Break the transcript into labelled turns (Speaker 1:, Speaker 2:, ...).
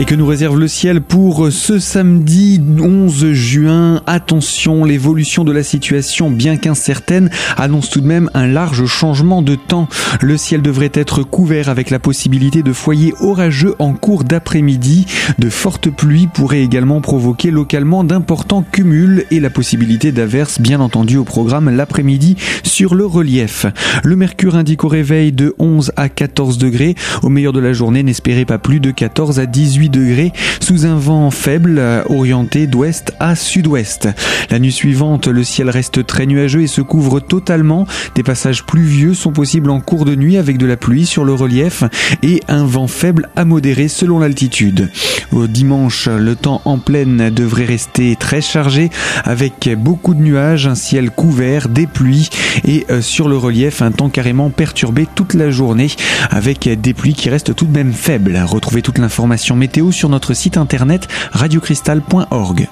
Speaker 1: Et que nous réserve le ciel pour ce samedi 11 juin Attention, l'évolution de la situation, bien qu'incertaine, annonce tout de même un large changement de temps. Le ciel devrait être couvert avec la possibilité de foyers orageux en cours d'après-midi. De fortes pluies pourraient également provoquer localement d'importants cumuls et la possibilité d'averses, bien entendu, au programme l'après-midi sur le relief. Le mercure indique au réveil de 11 à 14 degrés. Au meilleur de la journée, n'espérez pas plus de 14 à 18 degrés sous un vent faible orienté d'ouest à sud-ouest. La nuit suivante, le ciel reste très nuageux et se couvre totalement. Des passages pluvieux sont possibles en cours de nuit avec de la pluie sur le relief et un vent faible à modéré selon l'altitude. Au dimanche, le temps en pleine devrait rester très chargé avec beaucoup de nuages, un ciel couvert, des pluies et euh, sur le relief un temps carrément perturbé toute la journée avec des pluies qui restent tout de même faibles. Retrouvez toute l'information sur notre site internet radiocristal.org.